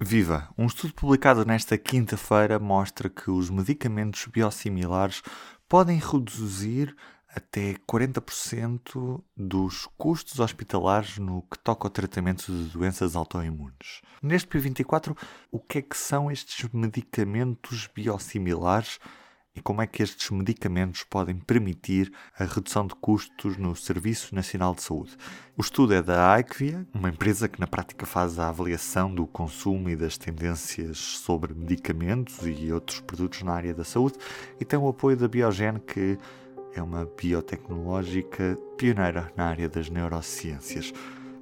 Viva! Um estudo publicado nesta quinta-feira mostra que os medicamentos biosimilares podem reduzir até 40% dos custos hospitalares no que toca ao tratamento de doenças autoimunes. Neste P24, o que é que são estes medicamentos biosimilares e como é que estes medicamentos podem permitir a redução de custos no Serviço Nacional de Saúde. O estudo é da Aikvia, uma empresa que na prática faz a avaliação do consumo e das tendências sobre medicamentos e outros produtos na área da saúde e tem o apoio da Biogen, que é uma biotecnológica pioneira na área das neurociências.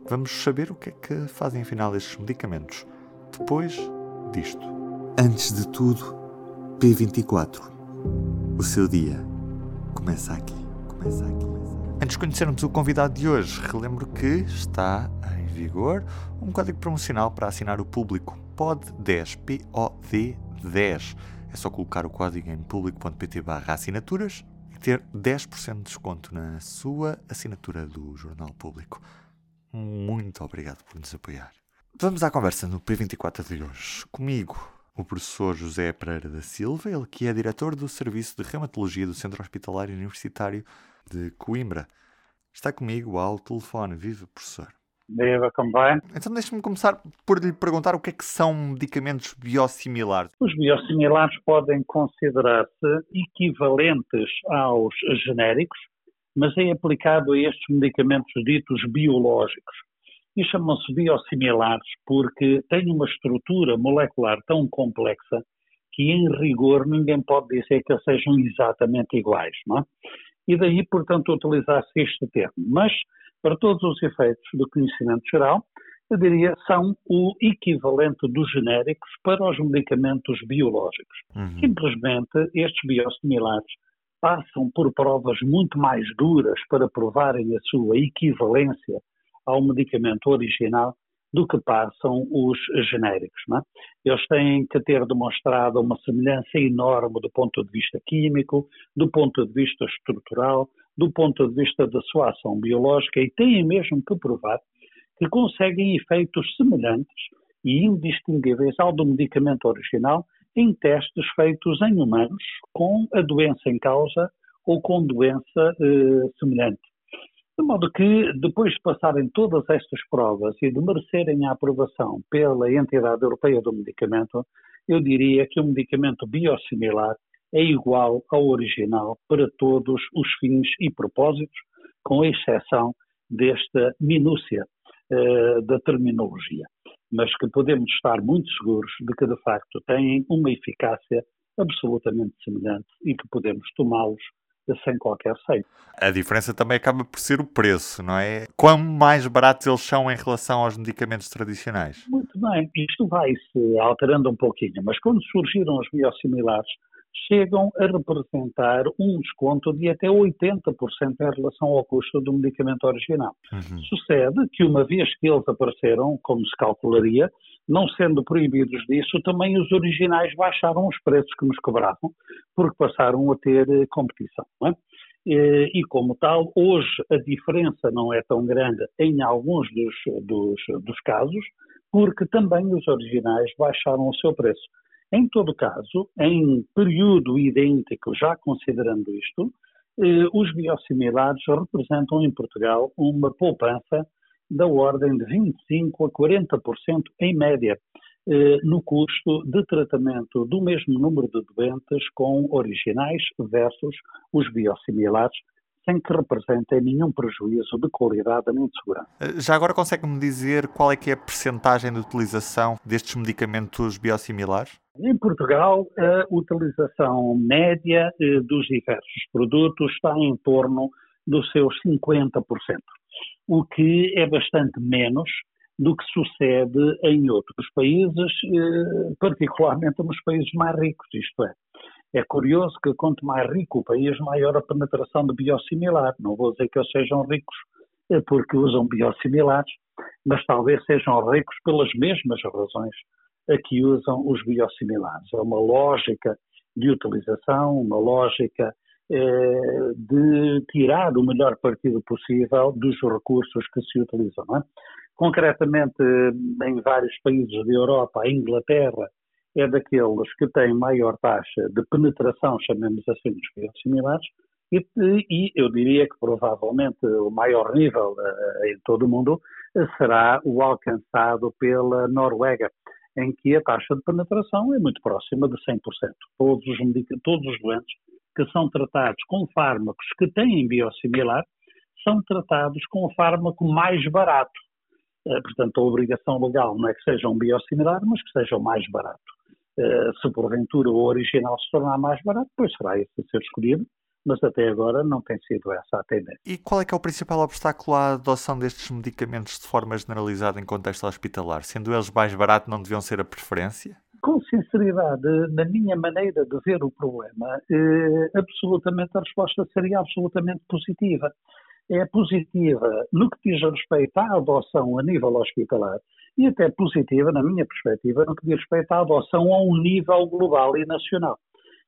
Vamos saber o que é que fazem afinal estes medicamentos depois disto. Antes de tudo, P24 o seu dia começa aqui. Começa aqui. Antes de conhecermos o convidado de hoje, relembro que está em vigor um código promocional para assinar o público POD10, P-O-D-10. É só colocar o código em público.pt barra assinaturas e ter 10% de desconto na sua assinatura do Jornal Público. Muito obrigado por nos apoiar. Vamos à conversa no P24 de hoje. Comigo, o professor José Pereira da Silva, ele que é diretor do Serviço de Reumatologia do Centro Hospitalar Universitário de Coimbra. Está comigo ao telefone. Viva, professor. Viva, como vai? Então deixe-me começar por lhe perguntar o que é que são medicamentos biosimilares. Os biosimilares podem considerar-se equivalentes aos genéricos, mas é aplicado a estes medicamentos ditos biológicos e chamam-se biosimilares porque têm uma estrutura molecular tão complexa que, em rigor, ninguém pode dizer que eles sejam exatamente iguais, não é? E daí, portanto, utilizar-se este termo. Mas, para todos os efeitos do conhecimento geral, eu diria, são o equivalente dos genéricos para os medicamentos biológicos. Uhum. Simplesmente, estes biosimilares passam por provas muito mais duras para provarem a sua equivalência ao medicamento original do que passam os genéricos. É? Eles têm que ter demonstrado uma semelhança enorme do ponto de vista químico, do ponto de vista estrutural, do ponto de vista da sua ação biológica e têm mesmo que provar que conseguem efeitos semelhantes e indistinguíveis ao do medicamento original em testes feitos em humanos com a doença em causa ou com doença eh, semelhante. De modo que, depois de passarem todas estas provas e de merecerem a aprovação pela Entidade Europeia do Medicamento, eu diria que o medicamento biosimilar é igual ao original para todos os fins e propósitos, com exceção desta minúcia uh, da terminologia. Mas que podemos estar muito seguros de que, de facto, têm uma eficácia absolutamente semelhante e que podemos tomá-los sem qualquer receio. A diferença também acaba por ser o preço, não é? Quão mais baratos eles são em relação aos medicamentos tradicionais? Muito bem, isto vai-se alterando um pouquinho, mas quando surgiram os biosimilares, chegam a representar um desconto de até 80% em relação ao custo do medicamento original. Uhum. Sucede que, uma vez que eles apareceram, como se calcularia, não sendo proibidos disso, também os originais baixaram os preços que nos cobravam, porque passaram a ter eh, competição. É? E, como tal, hoje a diferença não é tão grande em alguns dos, dos, dos casos, porque também os originais baixaram o seu preço. Em todo caso, em período idêntico, já considerando isto, eh, os biosimilares representam em Portugal uma poupança da ordem de 25% a 40% em média eh, no custo de tratamento do mesmo número de doentes com originais versus os biosimilares, sem que representem nenhum prejuízo de qualidade nem de segurança. Eh, já agora consegue-me dizer qual é que é a percentagem de utilização destes medicamentos biosimilares? Em Portugal, a utilização média eh, dos diversos produtos está em torno dos seus 50% o que é bastante menos do que sucede em outros países, eh, particularmente nos países mais ricos, isto é. É curioso que quanto mais rico o país, maior a penetração de biosimilar. Não vou dizer que eles sejam ricos eh, porque usam biosimilares, mas talvez sejam ricos pelas mesmas razões a que usam os biosimilares. É uma lógica de utilização, uma lógica de tirar o melhor partido possível dos recursos que se utilizam. É? Concretamente, em vários países da Europa, a Inglaterra é daqueles que têm maior taxa de penetração, chamemos assim, dos biosimilares, e, e, eu diria que provavelmente o maior nível uh, em todo o mundo será o alcançado pela Noruega, em que a taxa de penetração é muito próxima de 100%. Todos os, todos os doentes que são tratados com fármacos que têm biosimilar são tratados com o fármaco mais barato. Uh, portanto, a obrigação legal não é que seja um biosimilar, mas que seja o mais barato. Uh, se porventura o original se tornar mais barato, pois será esse a ser escolhido mas até agora não tem sido essa a tendência. E qual é que é o principal obstáculo à adoção destes medicamentos de forma generalizada em contexto hospitalar? Sendo eles mais baratos, não deviam ser a preferência? Sinceridade, na minha maneira de ver o problema, eh, absolutamente a resposta seria absolutamente positiva. É positiva no que diz respeito à adoção a nível hospitalar e até positiva, na minha perspectiva, no que diz respeito à adoção a um nível global e nacional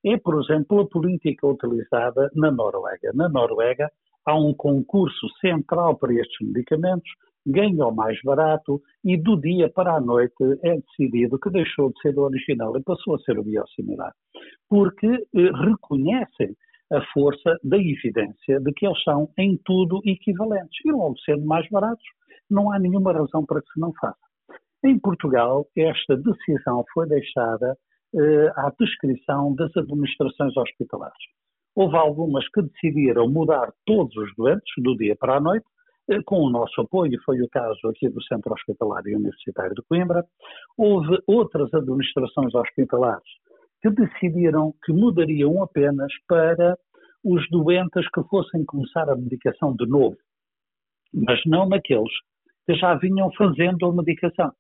é, por exemplo, a política utilizada na Noruega. Na Noruega há um concurso central para estes medicamentos, ganha o mais barato e do dia para a noite é decidido que deixou de ser o original e passou a ser o biosimilar. Porque eh, reconhecem a força da evidência de que eles são em tudo equivalentes. E logo sendo mais baratos, não há nenhuma razão para que se não faça. Em Portugal, esta decisão foi deixada eh, à descrição das administrações hospitalares. Houve algumas que decidiram mudar todos os doentes do dia para a noite, com o nosso apoio, foi o caso aqui do Centro Hospitalar e Universitário de Coimbra. Houve outras administrações hospitalares que decidiram que mudariam apenas para os doentes que fossem começar a medicação de novo, mas não naqueles que já vinham fazendo a medicação.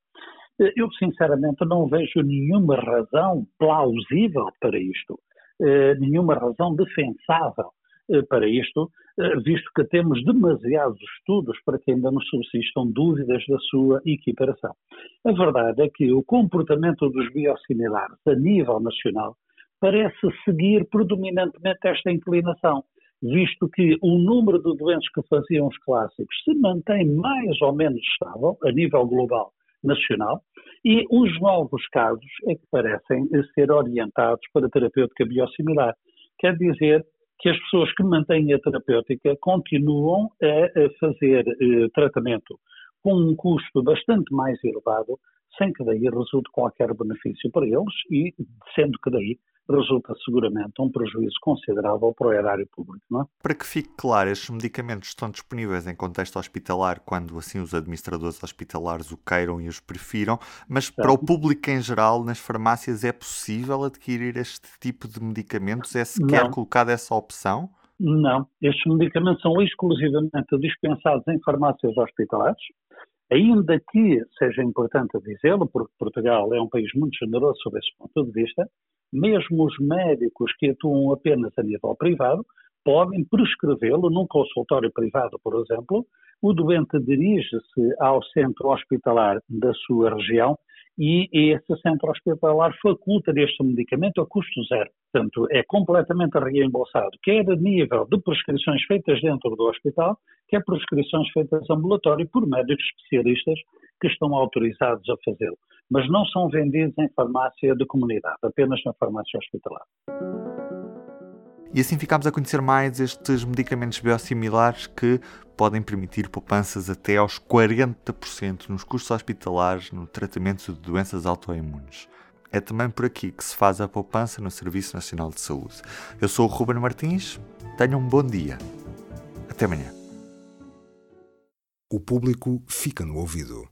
Eu, sinceramente, não vejo nenhuma razão plausível para isto, eh, nenhuma razão defensável eh, para isto, eh, visto que temos demasiados estudos para que ainda nos subsistam dúvidas da sua equiparação. A verdade é que o comportamento dos biosimilares a nível nacional parece seguir predominantemente esta inclinação, visto que o número de doentes que faziam os clássicos se mantém mais ou menos estável a nível global nacional e os novos casos é que parecem ser orientados para terapêutica biosimilar. Quer dizer que as pessoas que mantêm a terapêutica continuam a fazer eh, tratamento com um custo bastante mais elevado, sem que daí resulte qualquer benefício para eles e sendo que daí resulta seguramente um prejuízo considerável para o erário público. Não é? Para que fique claro, estes medicamentos estão disponíveis em contexto hospitalar quando assim os administradores hospitalares o queiram e os prefiram, mas certo. para o público em geral, nas farmácias, é possível adquirir este tipo de medicamentos? É sequer Não. colocada essa opção? Não, estes medicamentos são exclusivamente dispensados em farmácias hospitalares, ainda que seja importante dizê-lo, porque Portugal é um país muito generoso sob esse ponto de vista, mesmo os médicos que atuam apenas a nível privado podem prescrevê-lo num consultório privado, por exemplo. O doente dirige-se ao centro hospitalar da sua região e esse centro hospitalar faculta este medicamento a custo zero. Portanto, é completamente reembolsado, quer a nível de prescrições feitas dentro do hospital, quer prescrições feitas ambulatório por médicos especialistas que estão autorizados a fazê-lo. Mas não são vendidos em farmácia de comunidade, apenas na farmácia hospitalar. E assim ficamos a conhecer mais estes medicamentos biosimilares que podem permitir poupanças até aos 40% nos custos hospitalares no tratamento de doenças autoimunes. É também por aqui que se faz a poupança no Serviço Nacional de Saúde. Eu sou o Ruben Martins, tenham um bom dia. Até amanhã. O público fica no ouvido.